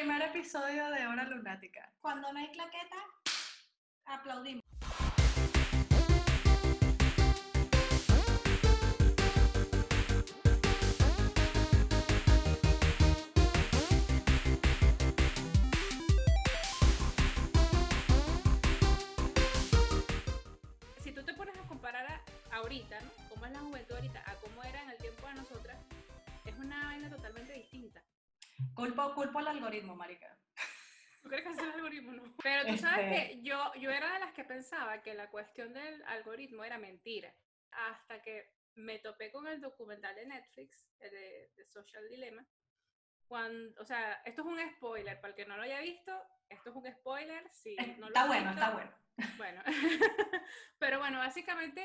primer episodio de Hora Lunática. Cuando no hay claqueta, aplaudimos. Si tú te pones a comparar a- ahorita, ¿no? Cómo es la juventud ahorita, a cómo era en el tiempo de nosotras, es una vaina totalmente distinta. Culpo, culpo al algoritmo, marica. ¿Tú crees que es el algoritmo? No. Pero tú sabes Este- que yo, yo era de las que pensaba que la cuestión del algoritmo era mentira. Hasta que me topé con el documental de Netflix, el de, de Social Dilemma. Cuando, o sea, esto es un spoiler. Para el que no lo haya visto, esto es un spoiler. Si no está bueno, visto, está bueno. Bueno, pero bueno, básicamente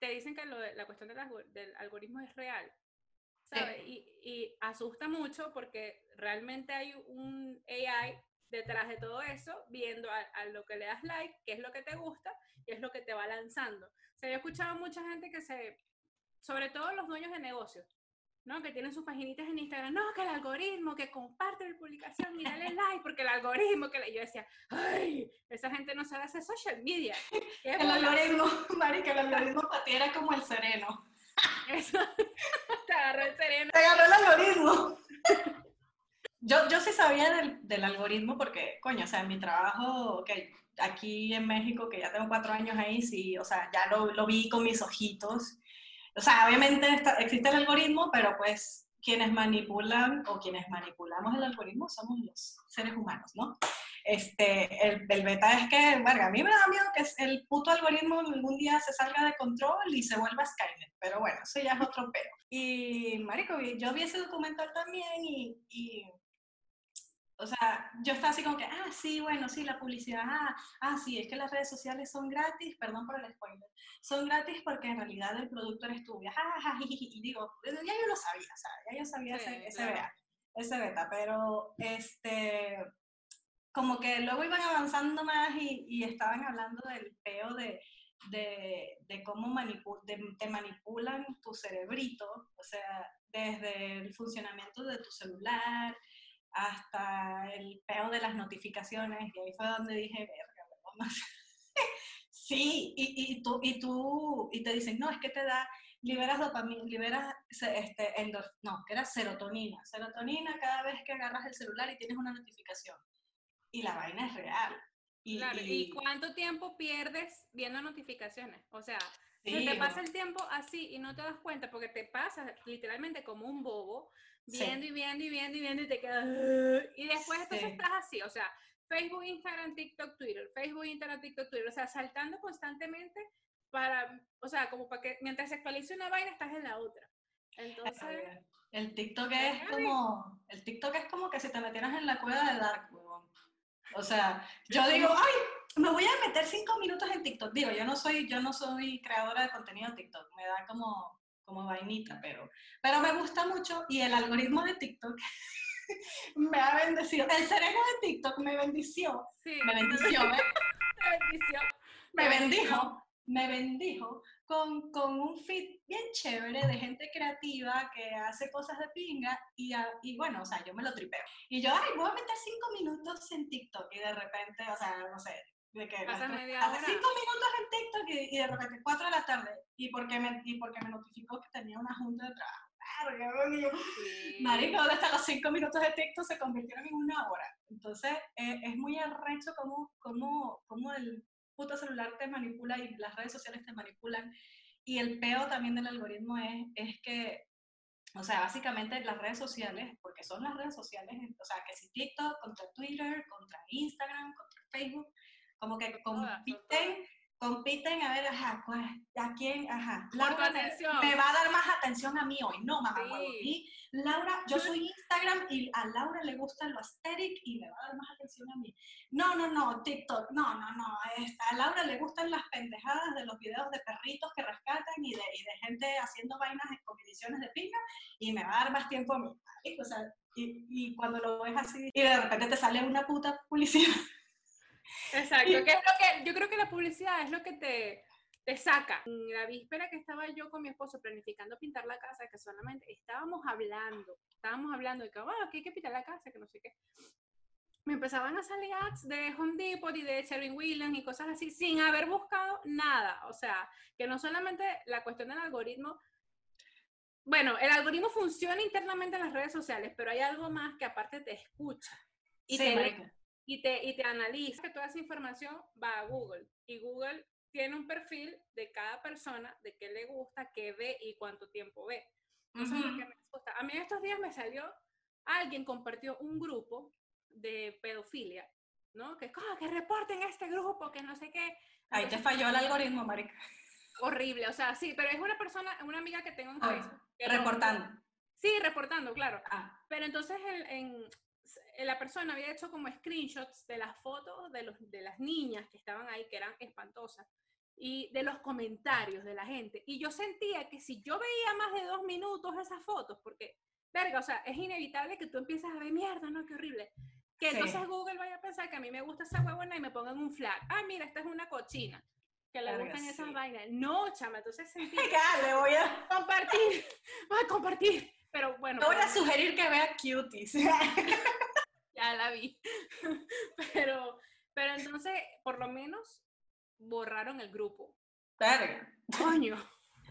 te dicen que lo de- la cuestión del, del algoritmo es real, ¿sabes? Y, y asusta mucho porque realmente hay un AI detrás de todo eso, viendo a, a lo que le das like, qué es lo que te gusta y es lo que te va lanzando. O yo he escuchado mucha gente que se, sobre todo los dueños de negocios, ¿no? Que tienen sus paginitas en Instagram, no, que el algoritmo, que comparte mi publicación y dale like, porque el algoritmo, que le... yo decía, ay, esa gente no sabe hacer social media. El bolas". algoritmo, marica, el algoritmo para ti era como el sereno. Eso, agarró el. Te agarró el algoritmo. Yo, yo sí sabía del, del algoritmo porque, coño, o sea, en mi trabajo, que aquí en México, que ya tengo cuatro años ahí, sí, o sea, ya lo, lo vi con mis ojitos. O sea, obviamente está- existe el algoritmo, pero pues quienes manipulan o quienes manipulamos el algoritmo somos los seres humanos, ¿no? Este, el, el beta es que, verga, a mí me da miedo que el puto algoritmo algún día se salga de control y se vuelva Skynet, pero bueno, eso ya es otro pero. Y, marico, yo vi ese documental también y, y, o sea, yo estaba así como que, ah, sí, bueno, sí, la publicidad, ah, ah, sí, es que las redes sociales son gratis, perdón por el spoiler, son gratis porque en realidad el producto eres tú, y, ah, jijiji, y digo, ya yo lo sabía, o sea, ya yo sabía Sí, ese, ese beta, ese beta, pero, este, como que luego iban avanzando más y, y estaban hablando del peo de, de, de cómo manipu- de- te manipulan tu cerebrito, o sea, desde el funcionamiento de tu celular hasta el peo de las notificaciones, y ahí fue donde dije, verga, sé". Sí, y, y, tú, y tú, y te dicen, no, es que te da, liberas dopamina, liberas, este, endorf- no, que era serotonina, serotonina cada vez que agarras el celular y tienes una notificación. Y la vaina es real. Y, Claro, y- ¿y cuánto tiempo pierdes viendo notificaciones? O sea, se sí, te pasa el tiempo así y no te das cuenta porque te pasas literalmente como un bobo Sí. viendo y viendo y viendo y viendo y te quedas y después entonces Sí. estás así, o sea, Facebook, Instagram, TikTok, Twitter, Facebook, Instagram, TikTok, Twitter, o sea, saltando constantemente para, o sea, como para que mientras se actualice una vaina estás en la otra. Entonces, El TikTok es como, el TikTok es como que si te metieras en la cueva de Dark. O sea, yo digo, ay, me voy a meter cinco minutos en TikTok. Digo, yo no soy, yo no soy creadora de contenido en TikTok, me da como, como vainita, pero, pero me gusta mucho y el algoritmo de TikTok me ha bendecido. El sereno de TikTok me bendició, sí, me bendició, ¿eh? me Te bendijo, me bendijo con, con un feed bien chévere de gente creativa que hace cosas de pinga y, y bueno, o sea, yo me lo tripeo. Y yo, ay, voy a meter cinco minutos en TikTok y de repente, o sea, no sé, de que Pasa media hace hora. cinco minutos en TikTok y, y de repente cuatro de la tarde y porque me, y porque me notificó que tenía una junta de trabajo. Sí. Marico, hasta los cinco minutos de TikTok se convirtieron en una hora. Entonces, eh, es muy arrecho cómo, cómo, cómo el puto celular te manipula y las redes sociales te manipulan. Y el peo también del algoritmo es, es que, o sea, básicamente las redes sociales, porque son las redes sociales, o sea, que si TikTok contra Twitter, contra Instagram, contra Facebook, como que compiten, compiten a ver, ajá, a quién, ajá. Laura me- va a dar más atención a mí hoy, no, mamá. Sí. Y Laura, yo soy Instagram y a Laura le gusta lo aesthetic y me va a dar más atención a mí. No, no, no, TikTok, no, no, no. a Laura le gustan las pendejadas de los videos de perritos que rescatan y de, y de gente haciendo vainas con ediciones de pinga y me va a dar más tiempo a mí. marico, O sea, y, y cuando lo ves así y de repente te sale una puta publicidad. Exacto, que es lo que yo creo que la publicidad es lo que te, te saca. En La víspera que estaba yo con mi esposo planificando pintar la casa, que solamente estábamos hablando, estábamos hablando de que, "Ah, que hay que pintar la casa, que no sé qué. me empezaban a salir ads de Home Depot y de Sherwin Williams y cosas así sin haber buscado nada. O sea, que no solamente la cuestión del algoritmo, bueno, el algoritmo funciona internamente en las redes sociales, pero hay algo más que aparte te escucha y, te, y, te, y te analiza que toda esa información va a Google y Google tiene un perfil de cada persona, de qué le gusta, qué ve y cuánto tiempo ve. Eso es lo que me gusta. A mí estos días me salió, alguien compartió un grupo de pedofilia, ¿no? Que, oh, que reporten este grupo, que no sé qué. Ahí te falló el algoritmo, marica. Horrible, o sea, sí, pero es una persona, una amiga que tengo en Facebook. reportando. sí, reportando, claro. Ah. Pero entonces en, la persona había hecho como screenshots de las fotos de, los, de las niñas que estaban ahí, que eran espantosas, y de los comentarios de la gente. Y yo sentía que si yo veía más de dos minutos esas fotos, porque, verga, o sea, es inevitable que tú empieces a ver mierda, ¿no? Qué horrible. Que entonces Google vaya a pensar que a mí me gusta esa huevona y me pongan un flag. Ah, mira, esta es una cochina. Que le gustan esas vainas. No, chama, entonces sentí. le voy a compartir. Voy a compartir. Pero bueno. Te voy a sugerir que vea cuties. ya la vi. pero, pero entonces, por lo menos, borraron el grupo. Verga. Coño.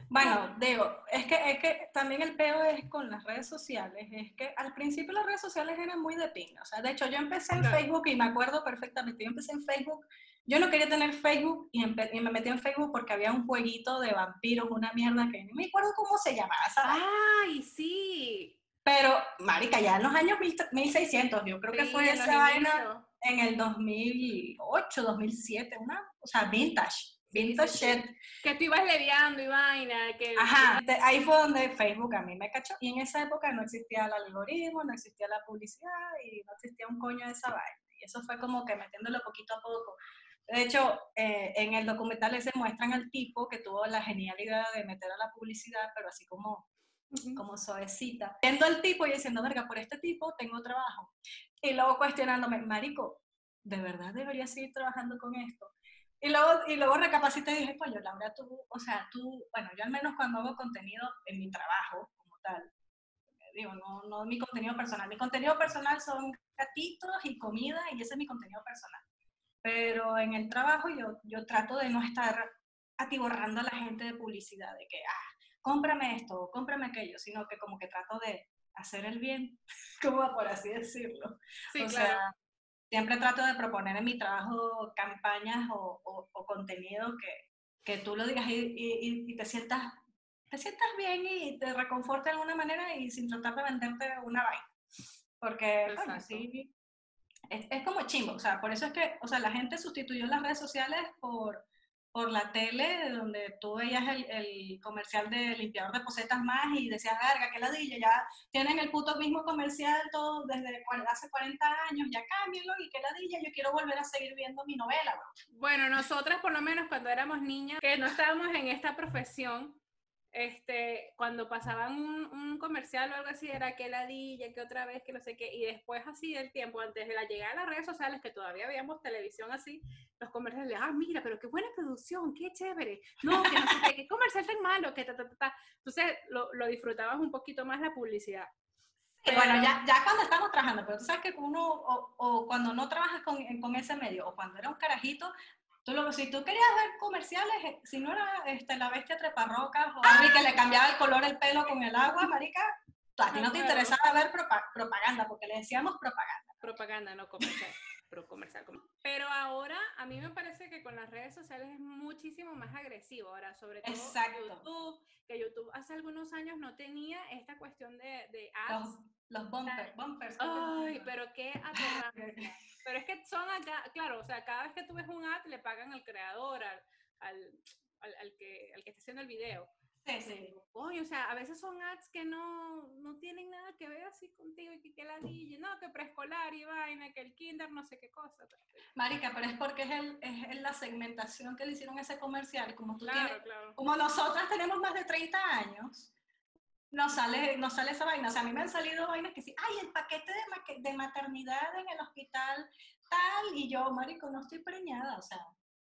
Bueno, digo, es que, es que también el peo es con las redes sociales, es que al principio las redes sociales eran muy de pinga, o sea, de hecho yo empecé en Facebook y me acuerdo perfectamente, yo empecé en Facebook, yo no quería tener Facebook y, me metí en Facebook porque había un jueguito de vampiros, una mierda que no me acuerdo cómo se llamaba, ¿sabes? ¡Ay, sí! Pero, marica, ya en los años 1600, yo creo que fue esa vaina en el 2008, 2007, una, o sea, vintage. Vintage shit. Que tú ibas leviando y vaina. Que... Ajá, ahí fue donde Facebook a mí me cachó. Y en esa época no existía el algoritmo, no existía la publicidad y no existía un coño de esa vaina. Y eso fue como que metiéndolo poquito a poco. De hecho, eh, en el documental se muestran al tipo que tuvo la genialidad de meter a la publicidad, pero así como, como suavecita. Viendo al tipo y diciendo, verga, por este tipo tengo trabajo. Y luego cuestionándome, marico, ¿de verdad debería seguir trabajando con esto? Y luego, y luego recapacité y dije, pues yo, Laura, tú, o sea, tú, bueno, yo al menos cuando hago contenido en mi trabajo como tal, digo, no, no mi contenido personal, mi contenido personal son gatitos y comida y ese es mi contenido personal. Pero en el trabajo yo, yo trato de no estar atiborrando a la gente de publicidad, de que, ah, cómprame esto, cómprame aquello, sino que como que trato de hacer el bien, como por así decirlo. Sí, o claro. sea, siempre trato de proponer en mi trabajo campañas o, o, contenido que, que, tú lo digas y, y, te sientas te sientas bien y te reconforta de alguna manera y sin tratar de venderte una vaina. Porque, bueno, sí, es, es, como chimbo, o sea, por eso es que, o sea, la gente sustituyó las redes sociales por, por la tele, donde tú veías el, el, comercial de limpiador de posetas más y decías, verga, qué ladilla, ya tienen el puto mismo comercial todo desde hace 40 años, ya cámbialo y qué ladilla, yo quiero volver a seguir viendo mi novela. Bueno, nosotras por lo menos cuando éramos niñas, que no estábamos en esta profesión, este, cuando pasaban un, un, comercial o algo así, era que ladilla, que otra vez, que no sé qué, y después así del tiempo, antes de la llegada de las redes sociales, que todavía veíamos televisión así, los comerciales, ah, mira, pero qué buena producción, qué chévere, no, que no sé qué, qué comercial tan malo, que ta, ta, ta, ta. Entonces lo, lo disfrutabas un poquito más la publicidad. bueno, ya, ya cuando estamos trabajando, pero tú sabes que uno, o, o cuando no trabajas con, con, ese medio, o cuando era un carajito, Tú lo, si tú querías ver comerciales, eh, si no era este, la bestia treparrocas o alguien que le cambiaba el color el pelo con el agua, marica, a ti no te interesaba ver propaganda, porque le decíamos propaganda. Propaganda, no comercial. pero comercial. Pero ahora a mí me parece que con las redes sociales es muchísimo más agresivo. Ahora, sobre todo Exacto. YouTube, que YouTube hace algunos años no tenía esta cuestión de, de ads. Los, los bumpers. bumpers Ay, pero qué aterrante. Pero es que son acá, claro, o sea, cada vez que tú ves un ad le pagan al creador, al, al, al, que, al que está haciendo el video. Sí, sí. Oye, o sea, a veces son ads que no, no tienen nada que ver así contigo y que, que la DJ, no, que preescolar y vaina, que el kinder, no sé qué cosa. Marica, pero es porque es, el, es la segmentación que le hicieron ese comercial. Como tú claro, tienes, claro. como nosotras tenemos más de 30 años, nos sale, nos sale esa vaina. O sea, a mí me han salido vainas que sí, ay, el paquete de, de maternidad en el hospital tal, y yo, marico, no estoy preñada, o sea,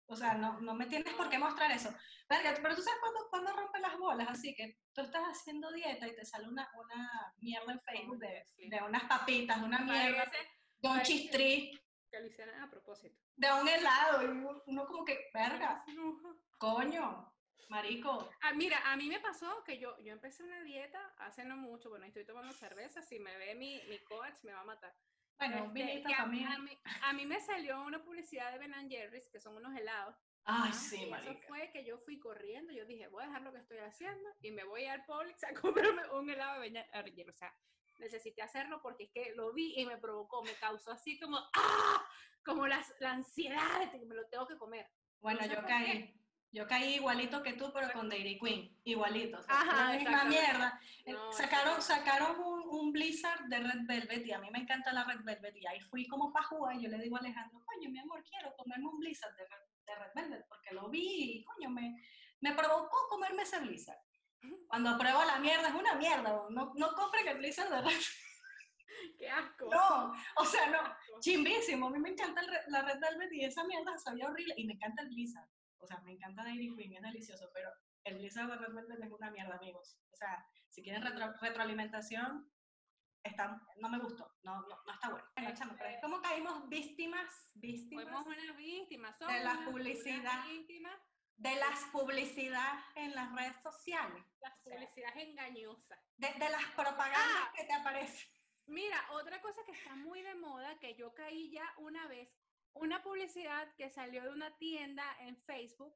o sea, no, no me tienes por qué mostrar eso. Pero, pero tú sabes cuándo, cuando rompe las bolas, así que tú estás haciendo dieta y te sale una, una mierda en Facebook de, de unas papitas, una mierda, de un chistrí, que lo hicieran a propósito. De un helado, y uno como que, verga, coño, marico. Ah, mira, a mí me pasó que yo, yo empecé una dieta hace no mucho, bueno, estoy tomando cerveza, si me ve mi, mi coach me va a matar. Bueno, Este, que a, también. a mí, a mí me salió una publicidad de Ben Jerry's, que son unos helados. Ay, sí, y eso marica. fue que yo fui corriendo, yo dije, voy a dejar lo que estoy haciendo y me voy al Publix a comprarme un helado de Ben Jerry's. O sea, necesité hacerlo porque es que lo vi y me provocó, me causó así como, ¡ah! Como las, la ansiedad de que me lo tengo que comer. Bueno, no sé yo caí. Yo caí igualito que tú, pero con Dairy Queen. Igualito. o sea, Ajá, la misma mierda. Eh, No, sacaron sacaron un, un Blizzard de Red Velvet y a mí me encanta la Red Velvet y ahí fui como para jugar y yo le digo a Alejandro, coño, mi amor, quiero comerme un Blizzard de Red, de Red Velvet porque lo vi y coño, me, me provocó comerme ese Blizzard. Cuando pruebo la mierda, es una mierda, no, no compren el Blizzard de Red ¡Qué asco! No, o sea, no, chimbísimo, a mí me encanta el la Red Velvet y esa mierda sabía horrible y me encanta el Blizzard. O sea, me encanta Dairy Queen, es delicioso, pero el Blizzard de Velvet es una mierda, amigos. O sea, si quieren retro- retroalimentación, está, no me gustó, no, no, no está bueno. Bueno, chamo, pero es como caímos víctimas, víctimas Fuimos una víctima, De somos la una- una publicidad. víctima, de las publicidades en las redes sociales, las O sea, publicidades engañosas. de, de las propagandas Ah. que te aparecen. Mira, otra cosa que está muy de moda, que yo caí ya una vez, una publicidad que salió de una tienda en Facebook,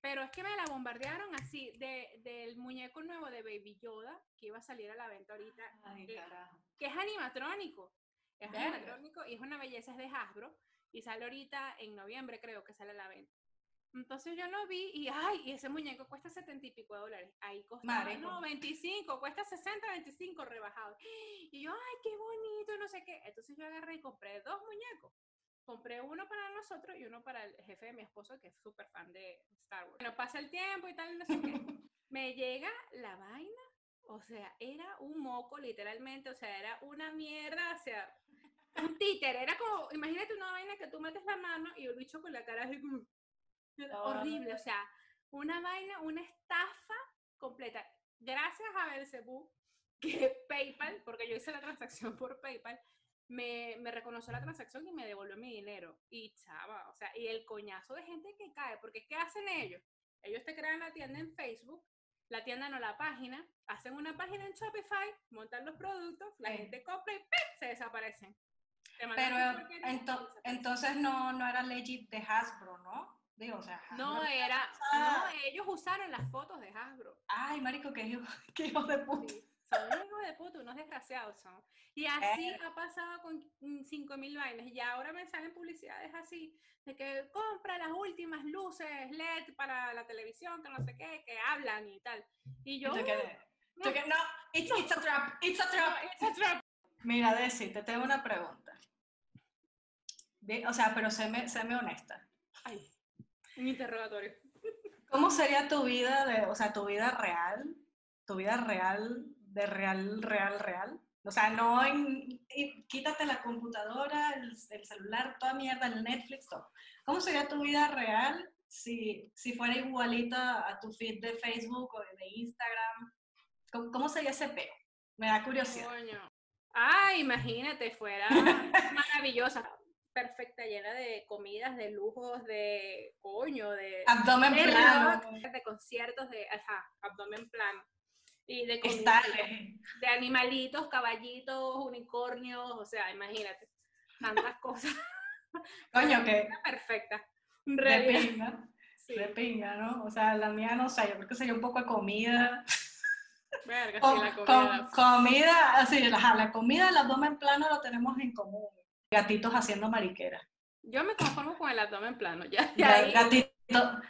pero es que me la bombardearon así, de, del muñeco nuevo de Baby Yoda, que iba a salir a la venta ahorita, Ay, que- que es animatrónico. Es animatrónico y es una belleza, es de Hasbro, y sale ahorita en noviembre, creo que sale a la venta. Entonces yo lo vi y, ay, y ese muñeco cuesta 70 y pico de dólares. Ahí costaba, no, 25, cuesta 60, 25 rebajado. Y yo, ay, qué bonito, no sé qué. Entonces yo agarré y compré dos muñecos. Compré uno para nosotros y uno para el jefe de mi esposo, que es súper fan de Star Wars. Bueno, pasa el tiempo y tal, no sé qué. Me llega la vaina, o sea, era un moco, literalmente, o sea, era una mierda, o sea, un títer, era como, imagínate una vaina que tú metes la mano y el bicho con la cara así como, horrible, o sea, una vaina, una estafa completa. Gracias a Belcebú, que PayPal, porque yo hice la transacción por PayPal, me, me reconoció la transacción y me devolvió mi dinero. Y chava, o sea, y el coñazo de gente que cae, porque ¿qué hacen ellos? Ellos te crean la tienda en Facebook, la tienda no la página, hacen una página en Shopify, montan los productos, la Sí. gente compra y ¡pim! se desaparecen. Te Pero ento- entonces no, no era legit de Hasbro, ¿no? Digo, o sea, No era, no, ellos usaron las fotos de Hasbro. Ay, marico, qué hijo, qué hijo de puta. Sí, Son hijos de puta, unos desgraciados son. Y así Eh. ha pasado con 5000 vainas. Y ahora me salen publicidades así, de que compra las últimas luces LED para la televisión, que no sé qué, que hablan y tal. Y yo, que- no, it's, it's a trap, it's a "No, trap. it's a trap". Mira, Desi, te tengo una pregunta. Bien, O sea, pero séme, séme honesta. Ay, un interrogatorio. ¿Cómo sería tu vida, de, o sea, tu vida real? Tu vida real, de real, real, real. O sea, no en, y quítate la computadora, el, el celular, toda mierda, el Netflix, todo. ¿Cómo sería tu vida real si, si fuera igualita a tu feed de Facebook o de Instagram? ¿Cómo, cómo sería ese peo? Me da curiosidad. Coño. Ay, imagínate, fuera maravillosa, perfecta, llena de comidas, de lujos, de coño, de Abdomen de plano, de conciertos, de ajá, abdomen plano. Y de comida, de animalitos, caballitos, unicornios, o sea, imagínate, tantas cosas. Coño, que Perfecta. de Realidad, pinga, sí. ¿no? O sea, la mía no sé, yo creo que sería un poco de comida. Verga, sí, la com- comida. comida, así, ajá, la comida, el abdomen plano lo tenemos en común. Gatitos haciendo mariquera. Yo me conformo con el abdomen plano, ya. ahí-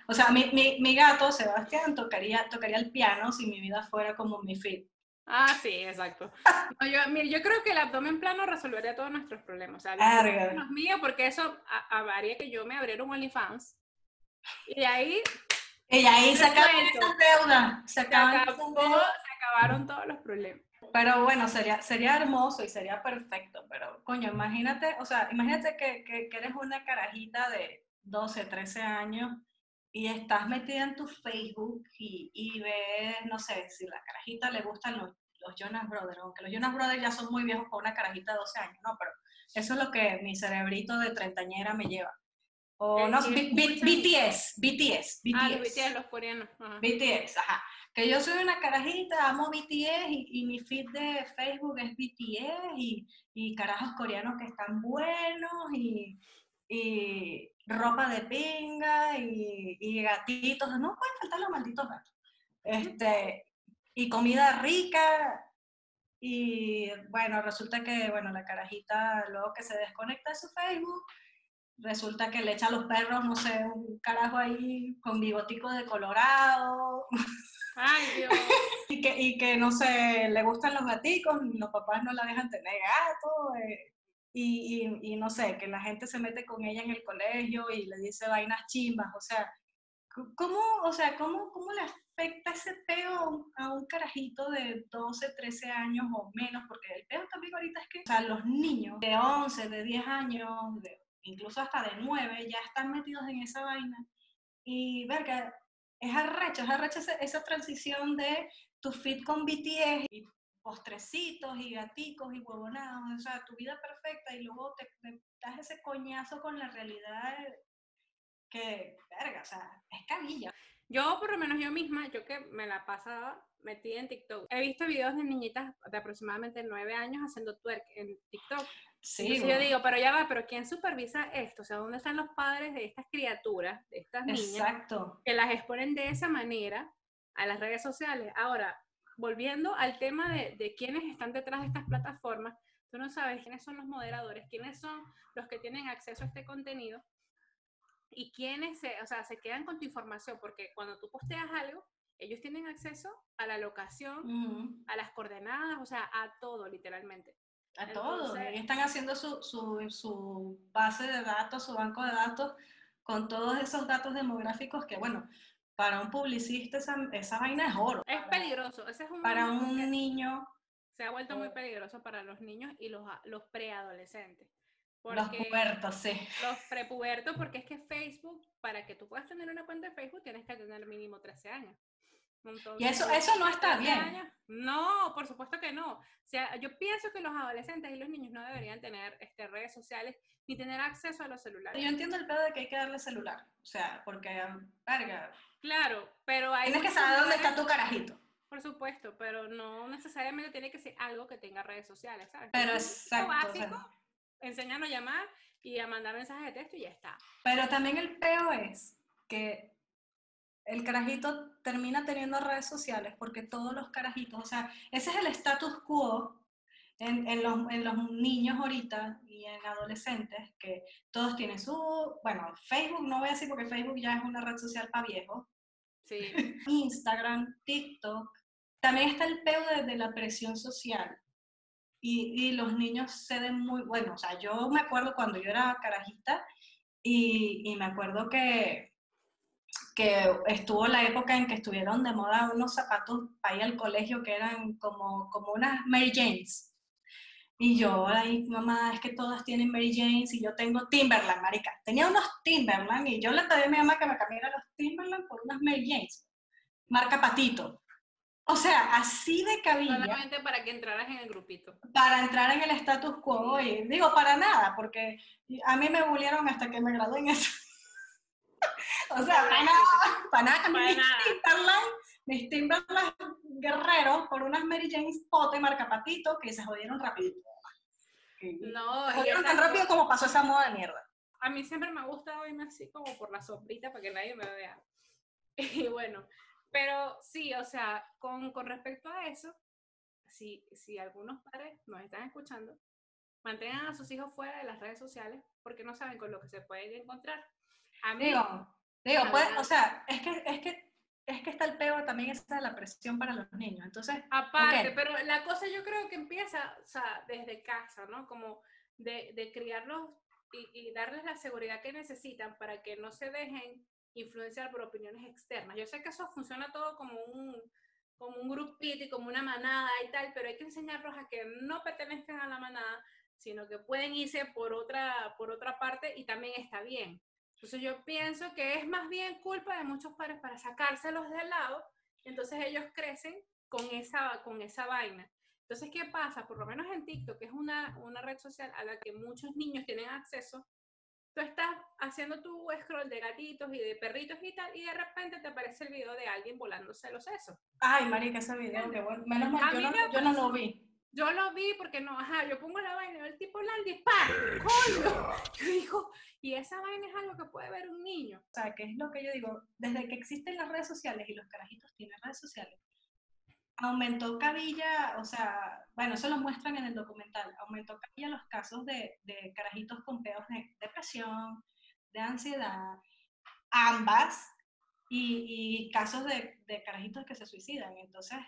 o sea, mi, mi, mi gato, Sebastián, tocaría, tocaría el piano si mi vida fuera como mi fit. Ah, sí, exacto. No, yo, mire, yo creo que el abdomen plano resolvería todos nuestros problemas. O sea, los míos, porque eso a- haría que yo me abriera un OnlyFans. Y de ahí Y ahí se Resuelto. esas deudas, se se, acabó- se acabaron todos los problemas. Pero bueno, sería, sería hermoso y sería perfecto, pero coño, imagínate, o sea, imagínate que, que, que eres una carajita de 12, 13 años y estás metida en tu Facebook y, y ves, no sé, si la carajita le gustan los, los Jonas Brothers, aunque los Jonas Brothers ya son muy viejos para una carajita de 12 años, ¿no? Pero Eso es lo que mi cerebrito de treintañera me lleva. O no, B- B- BTS, BTS, BTS. Ah, los BTS, los coreanos. ajá. BTS, ajá. Que yo soy una carajita, amo BTS y, y mi feed de Facebook es BTS y, y carajos coreanos que están buenos y, y ropa de pinga y, y gatitos. No pueden faltar los malditos gatos. Este, y comida rica. Y bueno, resulta que bueno, la carajita luego que se desconecta de su Facebook, resulta que le echa a los perros, no sé, un carajo ahí con bigotico de colorado, Ay, Dios. y que, y que no sé, le gustan los gaticos, los papás no la dejan tener gato, eh, y, y, y no sé, que la gente se mete con ella en el colegio y le dice vainas chimbas, o sea, ¿cómo, o sea, cómo, cómo le afecta ese peo a un carajito de 12, 13 años o menos? Porque el peo también ahorita es que, o sea, los niños de 11, de 10 años, de- incluso hasta de 9, ya están metidos en esa vaina. Y, verga, es arrecho, es arrecho esa, esa transición de tu fit con BTS y postrecitos y gaticos y huevonados, o sea, tu vida perfecta y luego te, te das ese coñazo con la realidad que, verga, o sea, es cabilla. Yo, por lo menos yo misma, yo que me la pasaba metida en TikTok, he visto videos de niñitas de aproximadamente 9 años haciendo twerk en TikTok. Sí, Entonces yo güey. digo, pero ya va, pero ¿quién supervisa esto? O sea, ¿dónde están los padres de estas criaturas, de estas niñas, Exacto. que las exponen de esa manera a las redes sociales? Ahora, volviendo al tema de, de quiénes están detrás de estas plataformas, tú no sabes quiénes son los moderadores, quiénes son los que tienen acceso a este contenido y quiénes se, o sea, se quedan con tu información, porque cuando tú posteas algo, ellos tienen acceso a la locación, Ujú. a las coordenadas, o sea, a todo literalmente. A todo. Están haciendo su, su, su base de datos, su banco de datos, con todos esos datos demográficos que, bueno, para un publicista esa, esa vaina es oro. Es Para- peligroso, ese es un Para un niño, se ha vuelto muy peligroso para los niños y los, los preadolescentes. los pubertos, sí. los prepubertos, porque es que Facebook, para que tú puedas tener una cuenta de Facebook, tienes que tener mínimo 13 años. Y eso, Entonces, eso no está 13 bien. años- No, por supuesto que no. O sea, yo pienso que los adolescentes y los niños no deberían tener este, redes sociales ni tener acceso a los celulares. Yo entiendo el pedo de que hay que darle celular. O sea, porque, verga, Claro, pero hay tienes que saber dónde está tu carajito. Por supuesto, pero no necesariamente tiene que ser algo que tenga redes sociales, ¿sabes? Pero exacto, o sea. básico, enséñanos a llamar y a mandar mensajes de texto y ya está. Pero también el peo es que el carajito termina teniendo redes sociales porque todos los carajitos, o sea, ese es el status quo en, en los, en los niños ahorita y en adolescentes, que todos tienen su, bueno, Facebook no voy a decir porque Facebook ya es una red social para viejos, Instagram, TikTok. También está el peo de, la presión social. Y, los niños se ven muy, bueno, o sea, yo me acuerdo cuando yo era carajita y, y me acuerdo que, que estuvo la época en que estuvieron de moda unos zapatos para ir al colegio que eran como, como unas Mary Janes. Y yo, ay, mamá, es que todas tienen Mary Janes y yo tengo Timberland, marica. Tenía unos Timberland y yo le pedí a mi mamá que me cambiara los Timberland por unas Mary Janes, marca Patito. O sea, así de cabilla solamente para que entraras en el grupito. para entrar en el status quo. Y digo, para nada, porque a mí me bulieron hasta que me gradué en eso. o sea, para nada, para nada, Para nada. Timberland, mis Timberland guerreros por unas Mary Janes pote marca Patito que se jodieron rapidito. No, jodieron tan rápido como pasó esa moda de mierda. a mí siempre me ha gustado irme así como por la sombrita para que nadie me vea. Y bueno, pero sí, o sea, con, con respecto a eso, si, si algunos padres nos están escuchando, mantengan a sus hijos fuera de las redes sociales porque no saben con lo que se pueden encontrar. A mí, Digo, digo, pues, o sea, es que, es que, es que está el peo también esa de la presión para los niños. Entonces, Aparte, pero la cosa yo creo que empieza, o sea, desde casa, ¿no? Como de, de criarlos y, y darles la seguridad que necesitan para que no se dejen influenciar por opiniones externas. Yo sé que eso funciona todo como un, como un grupito y como una manada y tal, pero hay que enseñarlos a que no pertenezcan a la manada, sino que pueden irse por otra, por otra parte y también está bien. Entonces yo pienso que es más bien culpa de muchos padres para sacárselos de lado, entonces ellos crecen con esa, con esa vaina. Entonces, ¿qué pasa? Por lo menos en TikTok, que es una, una red social a la que muchos niños tienen acceso, tú estás haciendo tu scroll de gatitos y de perritos y tal, y de repente te aparece el video de alguien volándose los sesos. Ay, marica, ese video, qué bueno. Menos mal, yo no, yo no lo vi. Yo lo vi porque no, ajá, yo pongo la vaina, el tipo la dispara, coño. Yo digo, y esa vaina es algo que puede ver un niño. O sea, que es lo que yo digo, desde que existen las redes sociales y los carajitos tienen redes sociales, aumentó cabilla, o sea, bueno, eso lo muestran en el documental, aumentó cabilla los casos de, de carajitos con peos de depresión, de ansiedad, ambas, y, y casos de, de, carajitos que se suicidan. Entonces,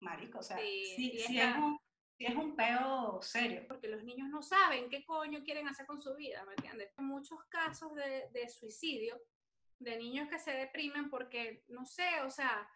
marico, o sea, sí, sí, es, un, es un peo serio. Porque los niños no saben qué coño quieren hacer con su vida, ¿me entiendes? Hay muchos casos de, de suicidio, de niños que se deprimen porque, no sé, o sea,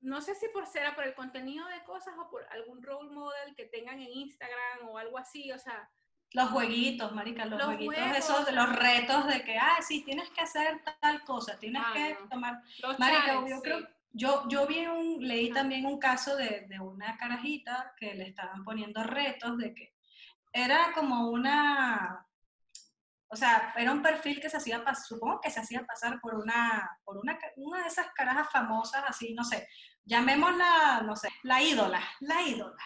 no sé si por ser por el contenido de cosas o por algún role model que tengan en Instagram o algo así, o sea. Los jueguitos, marica, los, jueguitos esos, de los retos de que, ah, sí, tienes que hacer tal cosa, tienes ah, que tomar. marica, yo creo, yo, yo vi un, leí también un caso de, de una carajita que le estaban poniendo retos de que era como una, o sea, era un perfil que se hacía, supongo que se hacía pasar por una, por una, una de esas carajas famosas, así, no sé, llamémosla, no sé, la ídola, la ídola.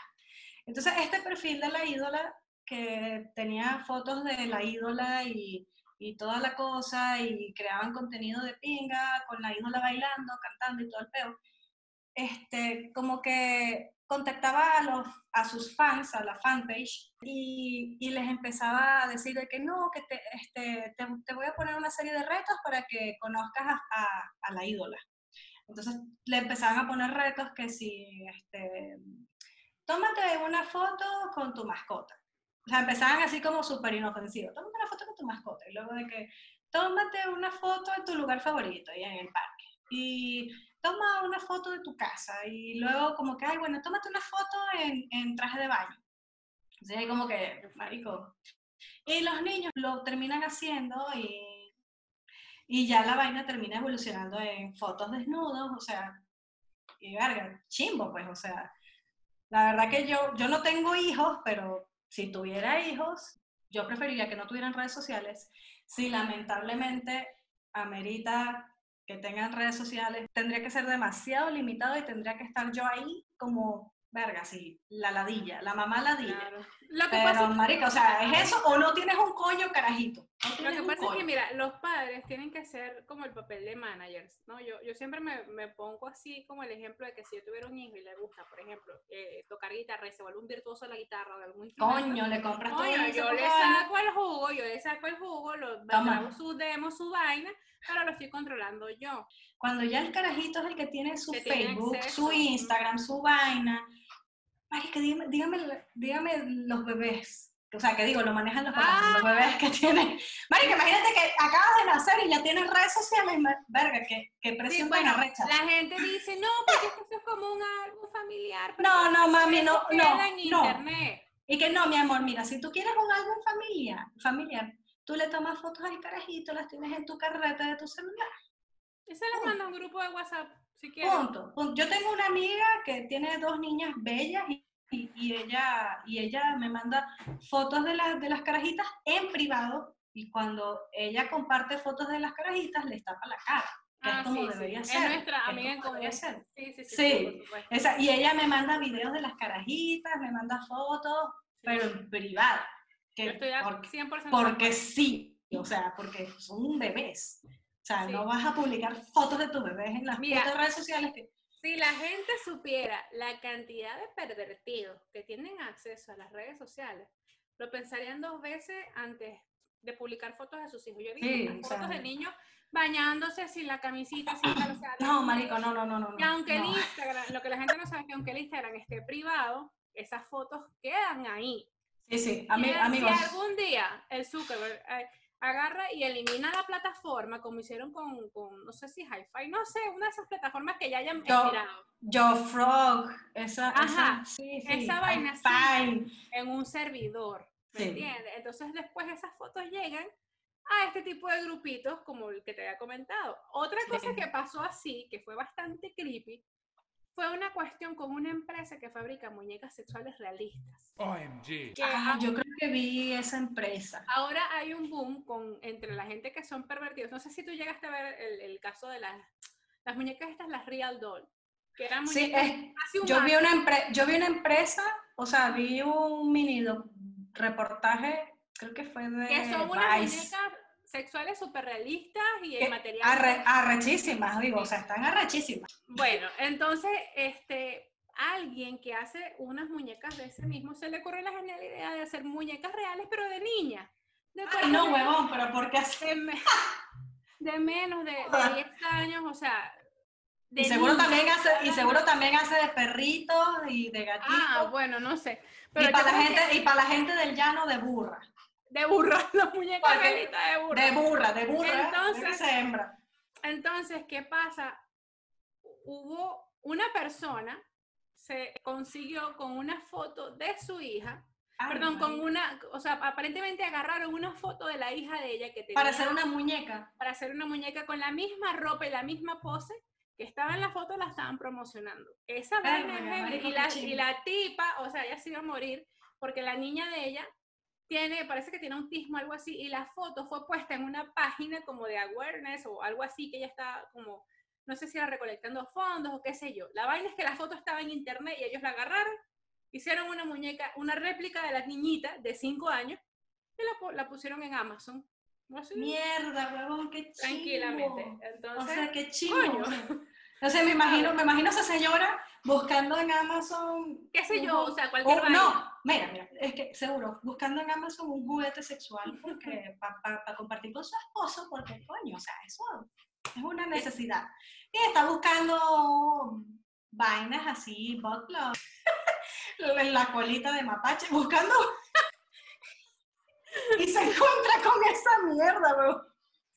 Entonces, este perfil de la ídola, que tenía fotos de la ídola y, y toda la cosa, y creaban contenido de pinga, con la ídola bailando, cantando y todo el peo, este, como que contactaba a, los, a sus fans, a la fanpage, y, y les empezaba a decir de que no, que te, este, te, voy a poner una serie de retos para que conozcas a, a, la ídola. Entonces le empezaban a poner retos que si, este, tómate una foto con tu mascota. O sea, empezaban así como súper inofensivos. Tómate una foto con tu mascota. Y luego de que, tómate una foto en tu lugar favorito y en el parque. Y toma una foto de tu casa y luego como que, ay, bueno, tómate una foto en, en traje de baño. Entonces hay como que, marico. Y los niños lo terminan haciendo y, y ya la vaina termina evolucionando en fotos desnudos, o sea, y verga, chimbo, pues, o sea, la verdad que yo, yo no tengo hijos, pero si tuviera hijos, yo preferiría que no tuvieran redes sociales. Si lamentablemente amerita que tengan redes sociales, tendría que ser demasiado limitado y tendría que estar yo ahí como, verga, sí, la ladilla, la mamá ladilla. Lo que Pero, pasa marica, o sea, ¿es eso o no tienes un coño carajito? Lo que pasa es que, mira, los padres tienen que ser como el papel de managers, ¿no? Yo, yo siempre me, me, pongo así como el ejemplo de que si yo tuviera un hijo y le gusta, por ejemplo, eh, tocar guitarra y se vuelve un virtuoso de la guitarra o de algún instrumento. Coño, le compras todo Yo le saco el jugo, yo le saco el jugo, lo, damos su demo, su vaina, pero lo estoy controlando yo. Cuando ya el carajito es el que tiene su Facebook, su Instagram, su vaina, dígame, dígame los bebés o sea, que digo, lo manejan los, papás, los bebés que tienen. Marica, imagínate que acabas de nacer y ya tienes redes sociales, verga, que, que presión sí, bueno, recha. La gente dice, no, porque esto es como un álbum familiar. No, no, mami, no, no, no. Y que no, mi amor, mira, si tú quieres un álbum familiar, familiar, tú le tomas fotos al carajito, las tienes en tu carreta de tu celular. Y se las manda a un grupo de WhatsApp, si quieres. Punto. Yo tengo una amiga que tiene dos niñas bellas y y, ella, y ella me manda fotos de, de las carajitas en privado y cuando ella comparte fotos de las carajitas les tapa la cara. Que es ah, como debería ser. Es nuestra amiga en común. Sí, sí, sí. sí esa, y ella me manda videos de las carajitas, me manda fotos, pero en privado. Que estoy porque, 100% porque sí, o sea, porque son bebés. O sea, no vas a publicar fotos de tus bebés en las redes sociales que si la gente supiera la cantidad de pervertidos que tienen acceso a las redes sociales, lo pensarían dos veces antes de publicar fotos de sus hijos. Yo he visto fotos de niños bañándose sin la camisita, sin la No, marico, no, no, no, no. Y aunque el Instagram, lo que la gente no sabe es que aunque el Instagram esté privado, esas fotos quedan ahí. Sí, sí, amigos. Si algún día el Zuckerberg agarra y elimina la plataforma, como hicieron con, con no sé si Hi-Fi, no sé, una de esas plataformas que ya hayan mirado. Yo Frog, esa, Ajá, esa, vaina en un servidor, ¿me entiendes? Entonces después esas fotos llegan a este tipo de grupitos como el que te había comentado. Otra cosa que pasó así, que fue bastante creepy, fue una cuestión con una empresa que fabrica muñecas sexuales realistas. OMG. Que Ah, yo creo que vi esa empresa. ahora hay un boom con, entre la gente que son pervertidos. No sé si tú llegaste a ver el, el caso de las, las muñecas estas, las Real Doll, que eran Sí, muñecas es, casi yo, vi una empre- yo vi una empresa, o sea, vi un mini reportaje, creo que fue de que son unas Vice, muñecas sexuales súper realistas y el material. arre- arrechísimas, digo, o sea, están arrechísimas. Bueno, entonces, este, alguien que hace unas muñecas de ese mismo se le ocurrió la genial idea de hacer muñecas reales, pero de niña. De, Ay, no, huevón, pero ¿por qué así? de, me- de menos de, Ah. de 10 años, o sea. de Y seguro, niña. también hace, y seguro también hace de perritos y de gatitos. Ah, bueno, no sé. y, Pero para la gente, que y para la gente del llano de burra. De burra, las muñecas Porque- de burra. De burra, de burra. Entonces- de hembra. Entonces, ¿qué pasa? Hubo una persona, se consiguió con una foto de su hija, Ay, perdón, con una, o sea, aparentemente agarraron una foto de la hija de ella que tenía Para hacer una muñeca. para hacer una muñeca con la misma ropa y la misma pose que estaba en la foto, la estaban promocionando. Esa vaina es y, la, y la tipa, o sea, ella se iba a morir porque la niña de ella tiene, parece que tiene autismo, algo así, y la foto fue puesta en una página como de awareness o algo así, que ella está como, no sé si era recolectando fondos o qué sé yo. La vaina es que la foto estaba en internet y ellos la agarraron, hicieron una muñeca, una réplica de la niñita de 5 años y la, la pusieron en Amazon. Mierda, huevón, qué chido. tranquilamente. O Entonces, sea, qué chido. o sea, No sé, me imagino, me imagino esa señora buscando en Amazon. qué sé yo, o sea, cualquier o- no, mira, mira, es que seguro, buscando en Amazon un juguete sexual porque para compartir con su esposo, porque coño, o sea, eso es una necesidad. Y está buscando vainas así, butt plug, en la colita de mapache, buscando. y se encuentra con esa mierda, weón.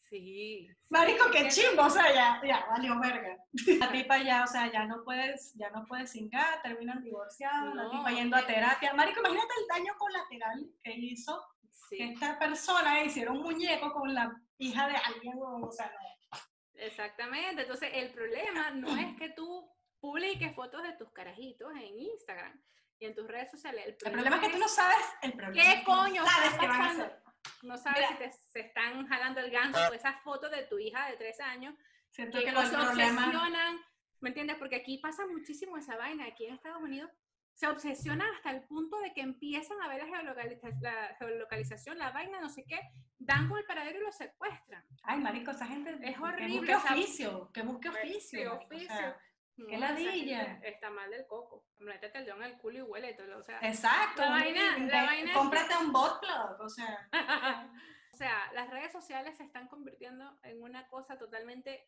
Sí. Marico, qué chimbo, o sea, ya, ya, valió verga. La tipa ya, o sea, ya no puedes, ya no puedes cingar, terminan divorciados, la No, tipa yendo a que- terapia. Marico, imagínate el daño colateral que hizo que Sí, esta persona hiciera un muñeco con la hija de alguien, o sea, no. exactamente. Entonces, el problema no es que tú publiques fotos de tus carajitos en Instagram y en tus redes sociales. El problema es que tú no sabes el problema. ¿Qué es que coño sabes está qué van a pasando? hacer. No sabes Mira. si te, se están jalando el ganso o esas fotos de tu hija de tres años Siento que que los se problemas... obsesionan, ¿me entiendes? Porque aquí pasa muchísimo esa vaina, aquí en Estados Unidos se obsesionan hasta el punto de que empiezan a ver la, geolocaliza- la geolocalización, la vaina, no sé qué, dan con el paradero y lo secuestran. Ay, marico, esa gente Es que horrible, busque o sea, oficio, que busque Sí, oficio. o sea, No, Qué ladilla. Está mal del coco. Métete el dedo en el culo y huele todo. O sea, Exacto. La vaina- la vaina es- Cómprate un bot plug, o sea. o sea, las redes sociales se están convirtiendo en una cosa totalmente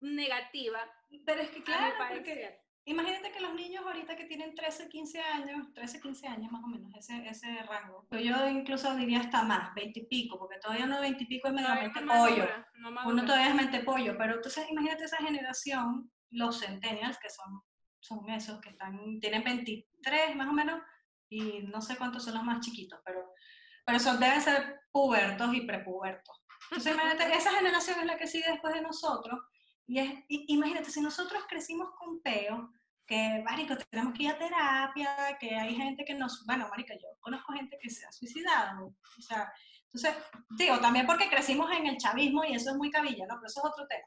negativa. Pero es que claro, porque imagínate que los niños ahorita que tienen 13, 15 años, 13, 15 años más o menos, ese, ese rango. Yo incluso diría hasta más, 20 y pico, porque todavía no 20 y pico es medio mente no pollo. no. Uno todavía es mente pollo, pero entonces imagínate esa generación, los centennials, que son, son esos que están, tienen 23 más o menos, y no sé cuántos son los más chiquitos, pero, pero son, deben ser pubertos y prepubertos. Entonces imagínate, esa generación es la que sigue después de nosotros, y, es, y- imagínate, si nosotros crecimos con peo, que, marico, tenemos que ir a terapia, que hay gente que nos, bueno, marica, yo conozco gente que se ha suicidado, o sea, entonces, digo, también porque crecimos en el chavismo y eso es muy cabilla, ¿no? Pero eso es otro tema.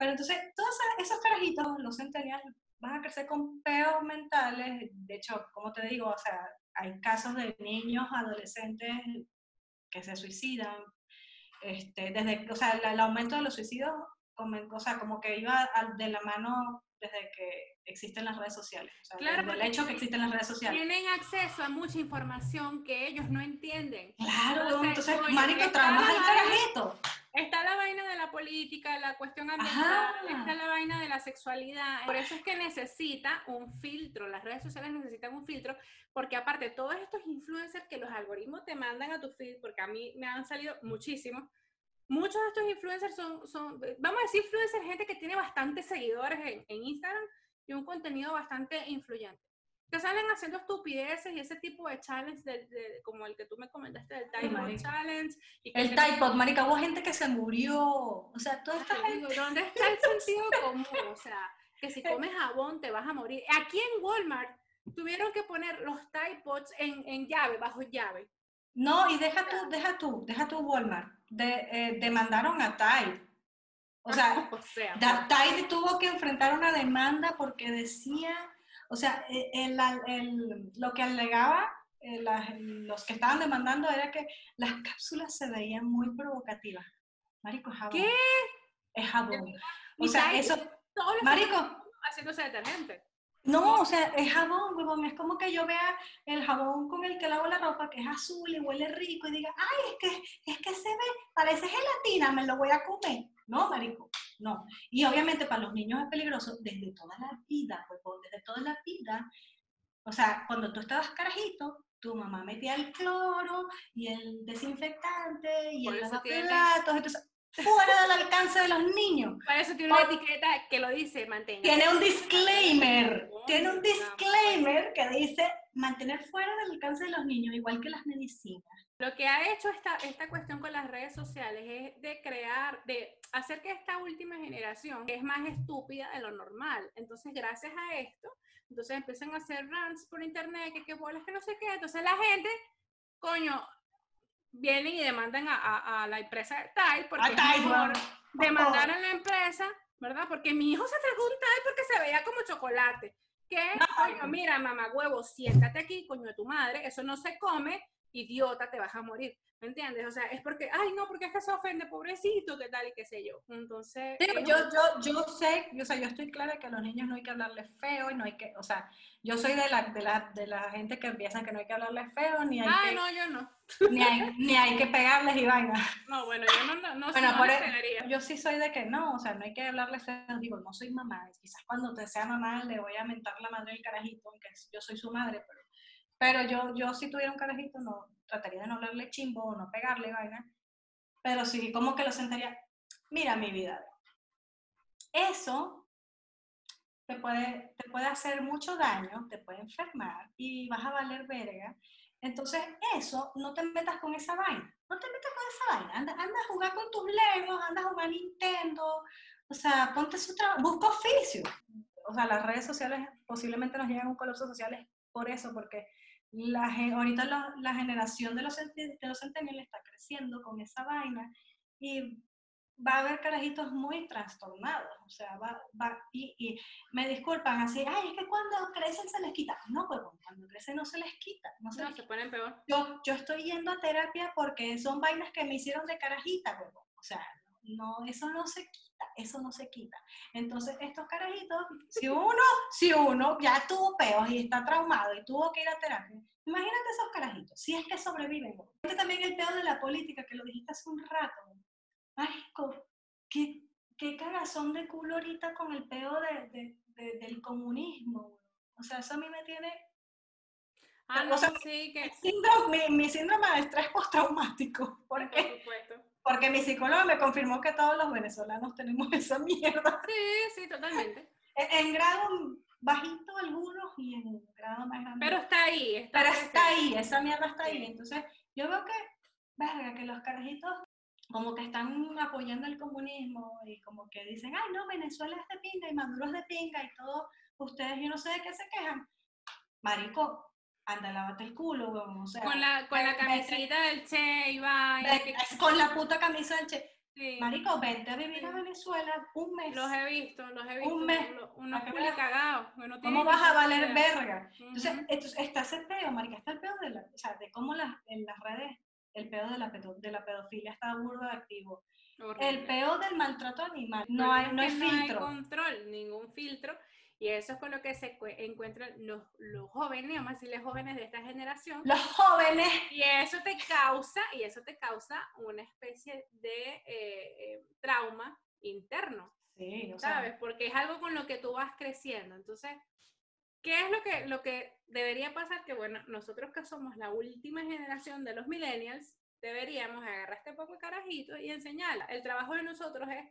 Pero entonces, todos esos carajitos, los centennials, van a crecer con peos mentales, de hecho, como te digo, o sea, hay casos de niños, adolescentes que se suicidan, este, desde, o sea, el, el aumento de los suicidios, comen- o sea, como que iba de la mano desde que existen las redes sociales, o sea, Claro, porque hecho que existen las redes sociales. Tienen acceso a mucha información que ellos no entienden. Claro, Entonces, entonces, marico, al vaina- carajito. Está la vaina de la política, la cuestión ambiental, Ajá. está la vaina de la sexualidad. Por eso es que necesita un filtro, las redes sociales necesitan un filtro, porque aparte todos estos influencers que los algoritmos te mandan a tu feed, porque a mí me han salido muchísimos, muchos de estos influencers son, son vamos a decir influencers, gente que tiene bastantes seguidores en, en Instagram y un contenido bastante influyente. Que salen haciendo estupideces y ese tipo de challenge, de- de- como el que tú me comentaste del marica. Challenge. Y El Pod, marica, hubo gente que se murió. O sea, toda esta Ay, gente. digo, ¿Dónde está el sentido común? O sea, que si comes jabón te vas a morir. Aquí en Walmart tuvieron que poner los Tide Pods en, en llave, bajo llave. No, y deja tú, deja tú, deja tú Walmart. De, eh, demandaron a Tide. O sea, o sea Tide tuvo que enfrentar una demanda porque decía, o sea, eh, el- el- lo que alegaba eh, las- los que estaban demandando era que las cápsulas se veían muy provocativas. Marico, es jabón. ¿Qué? Es jabón. O sea, eso, marico, haciéndose detergente. no, o sea, es jabón, huevón. Es como que yo vea el jabón con el que lavo la ropa, que es azul y huele rico, y diga, ay, es que, es que se ve, parece gelatina, me lo voy a comer. No, marico, no. Y obviamente para los niños es peligroso desde toda la vida, huevón, desde toda la vida. O sea, cuando tú estabas carajito, tu mamá metía el cloro y el desinfectante y Por el lavaplatos, entonces, fuera del alcance de los niños. Para eso tiene una etiqueta que lo dice, mantenga. Tiene un disclaimer, tiene un disclaimer que dice mantener fuera del alcance de los niños, igual que las medicinas. Lo que ha hecho esta, esta cuestión con las redes sociales es de crear, de hacer que esta última generación es más estúpida de lo normal. Entonces, gracias a esto, entonces empiezan a hacer rants por internet, que qué bolas, que no sé qué. Entonces la gente, coño, vienen y demandan a, a- a la empresa Tide porque A es mejor demandar a la empresa, ¿verdad? Porque mi hijo se tragó un Tide porque se veía como chocolate. ¿Qué? No. Coño, mira, mamá huevo, siéntate aquí, coño de tu madre, eso no se come, idiota, te vas a morir. ¿Me entiendes? O sea, es porque, ay, no, porque es que se ofende, pobrecito, qué tal y qué sé yo. Entonces, Sí, yo, yo, yo sé, o sea, yo estoy clara que a los niños no hay que hablarles feo y no hay que, o sea, yo soy de la, de la, de la gente que piensa que no hay que hablarles feo, ni hay, ah, que, no, yo no. ni hay, ni hay que pegarles y vaina. No, bueno, yo no, no, no, Bueno, no e- pegaría. yo sí soy de que no, o sea, no hay que hablarle feo. Digo, no soy mamá. Quizás cuando te sea mamá le voy a mentar la madre del carajito, aunque yo soy su madre, pero, pero yo, yo si tuviera un carajito, no, trataría de no hablarle chimbo o no pegarle vaina. Pero sí, como que lo sentaría. Mira mi vida. Eso te puede, te puede hacer mucho daño, te puede enfermar y vas a valer verga. Entonces, eso, no te metas con esa vaina. No te metas con esa vaina. Anda, anda a jugar con tus Legos, anda a jugar Nintendo. O sea, ponte su trabajo, busca oficio. O sea, las redes sociales posiblemente nos llegan a un colapso social por eso, porque la, ahorita la, la generación de los, de los centennials está creciendo con esa vaina y va a haber carajitos muy trastornados. O sea, va, va, y, y me disculpan así, ay, es que cuando crecen se les quita. No, huevón, cuando crecen no se les quita. No se No, les se ponen peor. yo, yo estoy yendo a terapia porque son vainas que me hicieron de carajita, huevón. O sea, no, eso no se quita, eso no se quita. Entonces, estos carajitos, si uno, si uno ya tuvo peos y está traumado y tuvo que ir a terapia, imagínate esos carajitos, si es que sobreviven. Este también el peo de la política, que lo dijiste hace un rato. Marico, qué, qué cagazón de culo ahorita con el peo de, de- de- del comunismo. O sea, eso a mí me tiene Ah, O no, sea, sí, que... síndrome, mi, mi síndrome de estrés postraumático. ¿Por Por supuesto. Porque mi psicólogo me confirmó que todos los venezolanos tenemos esa mierda. Sí, sí, totalmente. En, en grado bajito algunos y en grado más grande. Pero está ahí, está Pero está ahí, esa mierda está ahí. Entonces, yo veo que, verga, que los carajitos como que están apoyando el comunismo y como que dicen, ay, no, Venezuela es de pinga y Maduro es de pinga y todo, ustedes yo no sé de qué se quejan. Marico, anda, lávate el culo, weón. O sea, Con la, con la camisita del Che vete- que- con la puta camisa del Che. sí. Marico, vente a vivir a. Venezuela un mes. Los he visto, los he visto. Un mes. uno- no ¿Cómo vas a valer verga? Entonces, Ujú. entonces, está ese peo, marica, está el peo de la, o sea, de cómo las, en las redes el peo de la, pedo- de la pedofilia está burdo de activo. El Horrible. peo del maltrato animal, El no hay, no hay que No filtro. hay control, ningún filtro. Y eso es con lo que se cue- encuentran los, los jóvenes, vamos a decirle jóvenes de esta generación. Los jóvenes, Y eso te causa, y eso te causa una especie de eh, eh, trauma interno. sí, o sea, ¿sabes? Porque es algo con lo que tú vas creciendo. Entonces, ¿qué es lo que, lo que debería pasar? Que bueno, nosotros que somos la última generación de los millennials, deberíamos agarrar este poco de carajito y enseñarla. El trabajo de nosotros es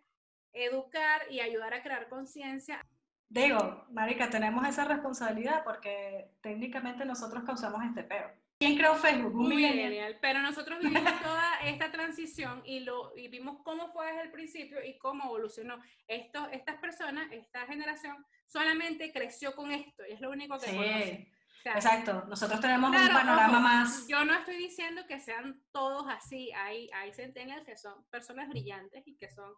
educar y ayudar a crear conciencia. Digo, marica, tenemos esa responsabilidad porque técnicamente nosotros causamos este peo. ¿Quién creó Facebook? Un Muy millennial. Pero nosotros vivimos toda esta transición y, lo, y vimos cómo fue desde el principio y cómo evolucionó. Esto, estas personas, esta generación, solamente creció con esto y es lo único que conoce. Sí, O sea, exacto. Nosotros tenemos un Claro, panorama ojo, más... Yo no estoy diciendo que sean todos así. Hay, hay centennials que son personas brillantes y que son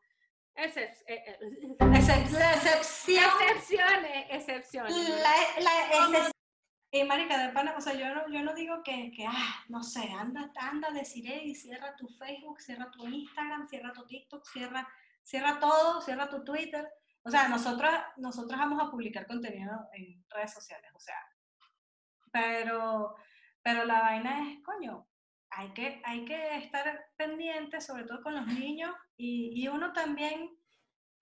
excep- eh, eh, Excep- la excepción. excepciones. Excepciones. La, la excep- Y marica, de pana, o sea, yo no, yo no digo que, que, ah, no sé, anda, anda, deciré y cierra tu Facebook, cierra tu Instagram, cierra tu TikTok, cierra, cierra todo, cierra tu Twitter. O sea, nosotros, nosotros vamos a publicar contenido en redes sociales, o sea, pero, pero la vaina es, coño, hay que, hay que estar pendiente, sobre todo con los niños, y, y uno también,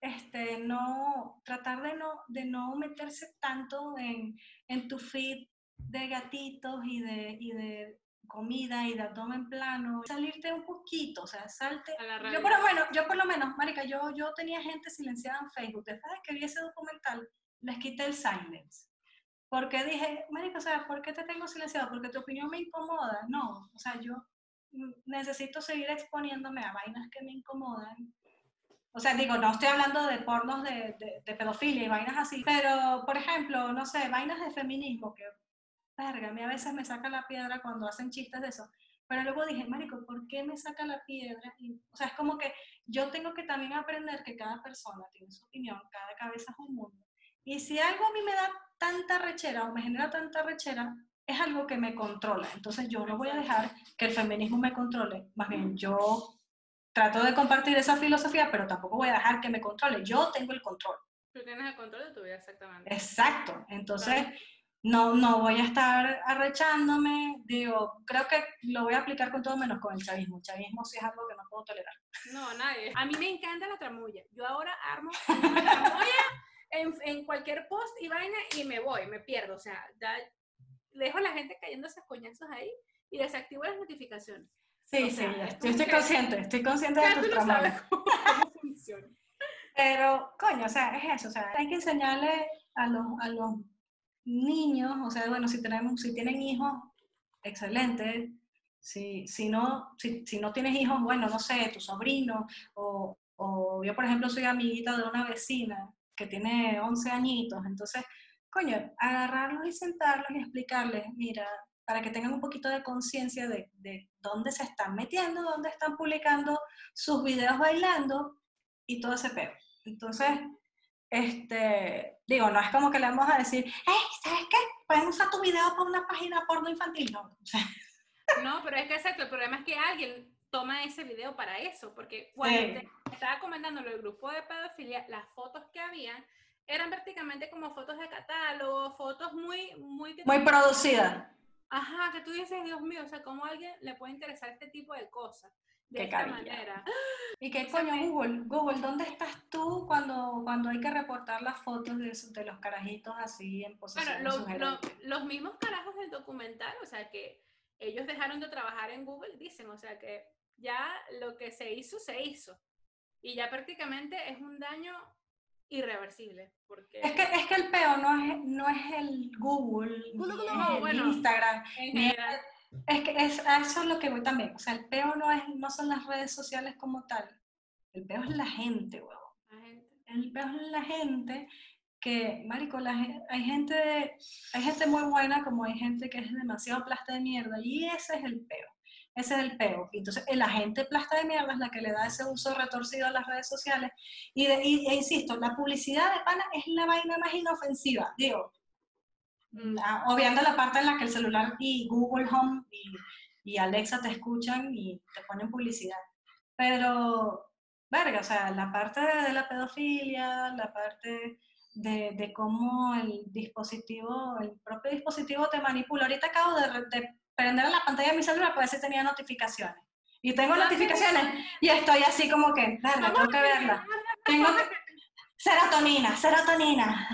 este, no, tratar de no, de no meterse tanto en, en tu feed de gatitos y de, y de comida y de abdomen plano, salirte un poquito, o sea, salte. Yo por lo menos, yo por lo menos, marica, yo, yo tenía gente silenciada en Facebook, después de que vi ese documental, les quité el silence. Porque dije, marica, o sea, ¿por qué te tengo silenciado? Porque tu opinión me incomoda. No, o sea, yo necesito seguir exponiéndome a vainas que me incomodan. O sea, digo, no estoy hablando de pornos de, de, de pedofilia y vainas así, pero, por ejemplo, no sé, vainas de feminismo, que, verga, a mí a veces me saca la piedra cuando hacen chistes de eso. Pero luego dije, marico, ¿por qué me saca la piedra? Y, o sea, es como que yo tengo que también aprender que cada persona tiene su opinión, cada cabeza es un mundo. Y si algo a mí me da tanta rechera o me genera tanta rechera, es algo que me controla. Entonces yo no voy a dejar que el feminismo me controle. Más bien, yo trato de compartir esa filosofía, pero tampoco voy a dejar que me controle. Yo tengo el control. Tú tienes el control de tu vida exactamente. Exacto. Entonces, no, no voy a estar arrechándome. Digo, creo que lo voy a aplicar con todo menos con el chavismo. El chavismo sí es algo que no puedo tolerar. No, nadie. A mí me encanta la tramulla. Yo ahora armo una tramulla en, en cualquier post y vaina y me voy, me pierdo. O sea, ya dejo a la gente cayendo esos coñazos ahí y desactivo las notificaciones. Sí, O sí, sea, yo es estoy, como estoy que- consciente, estoy consciente de tus tú lo traumas. sabes cómo, cómo funciona. Pero, coño, o sea, es eso, o sea, hay que enseñarle a los, a los niños, o sea, bueno, si tenemos, si tienen hijos, excelente. Si, si, no, si, si no tienes hijos, bueno, no sé, tu sobrino, o, o yo, por ejemplo, soy amiguita de una vecina que tiene 11 añitos, entonces, coño, agarrarlos y sentarlos y explicarles, mira, para que tengan un poquito de conciencia de, de dónde se están metiendo, dónde están publicando sus videos bailando y todo ese pedo. Entonces, este, digo, no es como que le vamos a decir, hey, ¿sabes qué? Pueden usar tu video para una página porno infantil, no. No, pero es que exacto, el problema es que alguien toma ese video para eso, porque cuando Sí. te estaba comentando del grupo de pedofilia, las fotos que habían eran prácticamente como fotos de catálogo, fotos muy, muy... que muy tú- producida. Ajá, que tú dices, Dios mío, o sea, ¿cómo a alguien le puede interesar este tipo de cosas? De Qué esta cabilla. manera. ¿Y qué coño, Google? Google, ¿dónde estás tú cuando, cuando hay que reportar las fotos de, de los carajitos así en Bueno, posesión lo- lo- los mismos carajos del documental, o sea, que ellos dejaron de trabajar en Google, dicen, o sea, que ya lo que se hizo, se hizo. Y ya prácticamente es un daño irreversible, porque Es que, es que el peo no es, no es el Google, ni No, es el bueno. Instagram, ni es que es, a eso es lo que voy también. O sea, el peo no, es, no son las redes sociales como tal. El peo es la gente, huevo. la gente- El peo es la gente que, marico, la, hay gente hay gente muy buena como hay gente que es demasiado plasta de mierda y ese es el peo. Ese es el peo. Entonces, eh, la gente plasta de mierda es la que le da ese uso retorcido a las redes sociales. Y, e insisto, la publicidad de pana es la vaina más inofensiva. Digo, Mm. ah, obviando la parte en la que el celular y Google Home y, Alexa te escuchan y te ponen publicidad. Pero, verga, o sea, la parte de, la pedofilia, la parte de, cómo el dispositivo, el propio dispositivo te manipula. Ahorita acabo de, de prender la pantalla de mi celular para ver si tenía notificaciones. Y tengo sí, notificaciones y estoy así como que, verga, tengo que verla. Tengo. Serotonina, serotonina.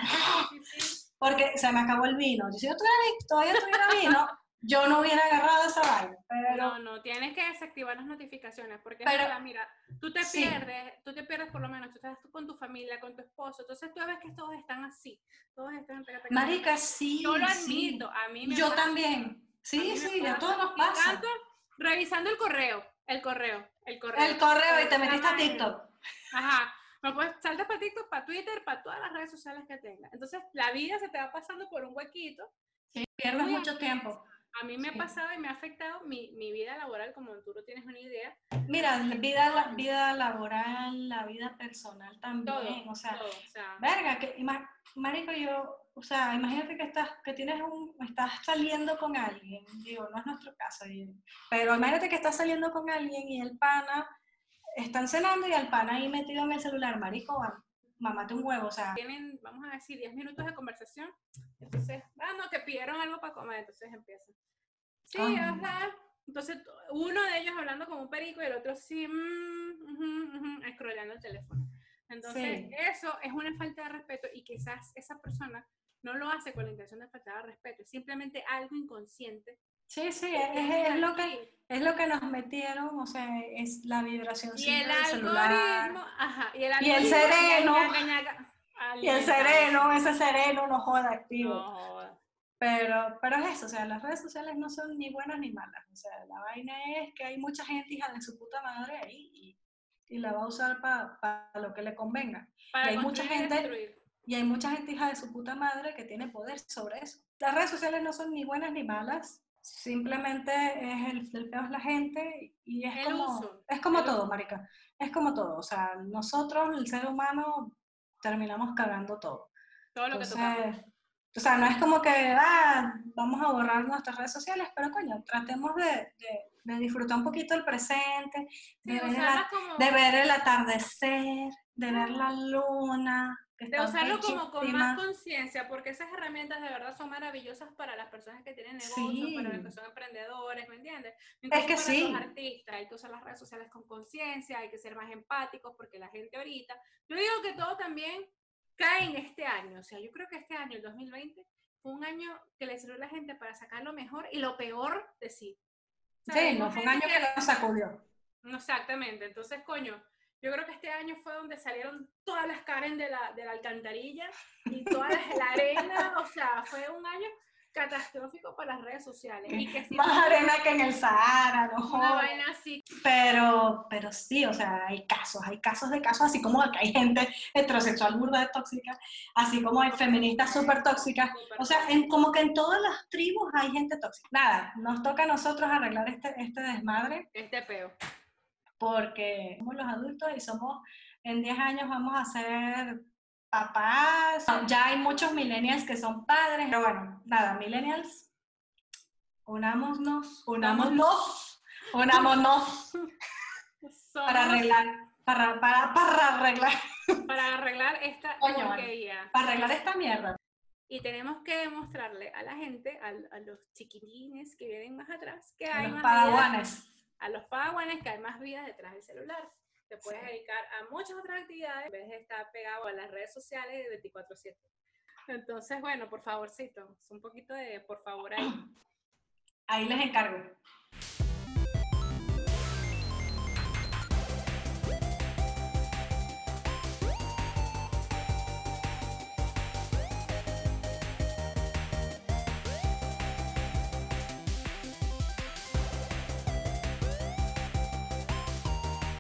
Sí, sí. Porque se me acabó el vino. Si yo tuviera, vi- todavía tuviera vino, yo no hubiera agarrado esa vaina. Pero No, no, tienes que desactivar las notificaciones, porque Pero- verdad, mira, tú te Sí. pierdes, tú te pierdes por lo menos, tú estás tú con tu familia, con tu esposo, entonces tú ves que todos están así, todos están... Marica, sí. Yo lo sí. admito, a mí me Yo pasa. también. Sí, sí, a todos nos pasa. Tanto, revisando el correo, el correo, el correo. El correo y te metiste a TikTok. Ajá. No puedes saltas para TikTok, para Twitter, para todas las redes sociales que tengas. Entonces, la vida se te va pasando por un huequito. Sí, pierdes mucho tiempo. A mí me ha pasado y me ha afectado mi, mi, vida laboral, como tú no tienes una idea. Mira, vida, la, vida laboral, la vida personal también. o, sea, verga, que, marico, yo, o sea, imagínate que estás, que tienes un, estás saliendo con alguien, digo, no es nuestro caso, pero imagínate que estás saliendo con alguien y el pana, están cenando y el pana ahí metido en el celular, marico, mamate un huevo, o sea. Tienen, vamos a decir, 10 minutos de conversación, entonces, ah, no, que pidieron algo para comer, entonces empiezan. Sí, ajá. Entonces, uno de ellos hablando como un perico y el otro sí, mmm, el teléfono. Entonces, eso es una falta de respeto y quizás esa persona no lo hace con la intención de faltar de respeto, es simplemente algo inconsciente. Sí, sí, es, lo que, es lo que nos metieron, o sea, es la vibración y el algoritmo, Ajá, y el, y el sereno, y el sereno, ese sereno no joda activo. No pero, pero es eso, o sea, las redes sociales no son ni buenas ni malas. O sea, la vaina es que hay mucha gente hija de su puta madre ahí y, y la va a usar para lo que le convenga. y hay mucha gente y hay mucha gente hija de su puta madre que tiene poder sobre eso. Las redes sociales no son ni buenas ni malas, simplemente es el, el peor es la gente y es como es como todo, marica. Es como todo, o sea, nosotros el ser humano terminamos cagando todo. Todo lo que tocamos o sea, no es como que, ah, vamos a borrar nuestras redes sociales, pero coño, tratemos de, de, disfrutar un poquito el presente, de, ver, el, de ver, el, atardecer, de ver la luna. De usarlo como con más conciencia, porque esas herramientas de verdad son maravillosas para las personas que tienen negocios, para los que son emprendedores, ¿me entiendes? es que sí. Los artistas, hay que usar las redes sociales con conciencia, hay que ser más empáticos, porque la gente ahorita, yo digo que todo también cae en este año. O sea, yo creo que este año, el 2020, fue un año que le sirvió a la gente para sacar lo mejor y lo peor de sí. sí, no fue un año que, lo sacudió. Exactamente. Entonces, coño, yo creo que este año fue donde salieron todas las Karen de la, de la alcantarilla y toda la arena. O sea, fue un año catastrófico para las redes sociales. Y que Más arena que en el Sahara, ¿no? Una vaina así. Pero, pero sí, o sea, hay casos, hay casos de casos, así como que hay gente heterosexual burda de tóxica, así como hay feministas súper tóxicas. O sea, en, como que en todas las tribus hay gente tóxica. Nada, nos toca a nosotros arreglar este, este desmadre. Este peo. Porque somos los adultos y somos, en 10 años vamos a ser papás, ya hay muchos millennials que son padres, pero bueno, nada, millennials, unámonos, unámonos, unámonos para arreglar, para, para, para arreglar. Para arreglar esta Coño, Para arreglar esta mierda. Y tenemos que demostrarle a la gente, a, los chiquitines que vienen más atrás, que hay los más a los padawanes que hay más vida detrás del celular te puedes dedicar a muchas otras actividades en vez de estar pegado a las redes sociales de 24/7. Entonces, bueno, por favorcito, un poquito de por favor ahí. Ahí les encargo.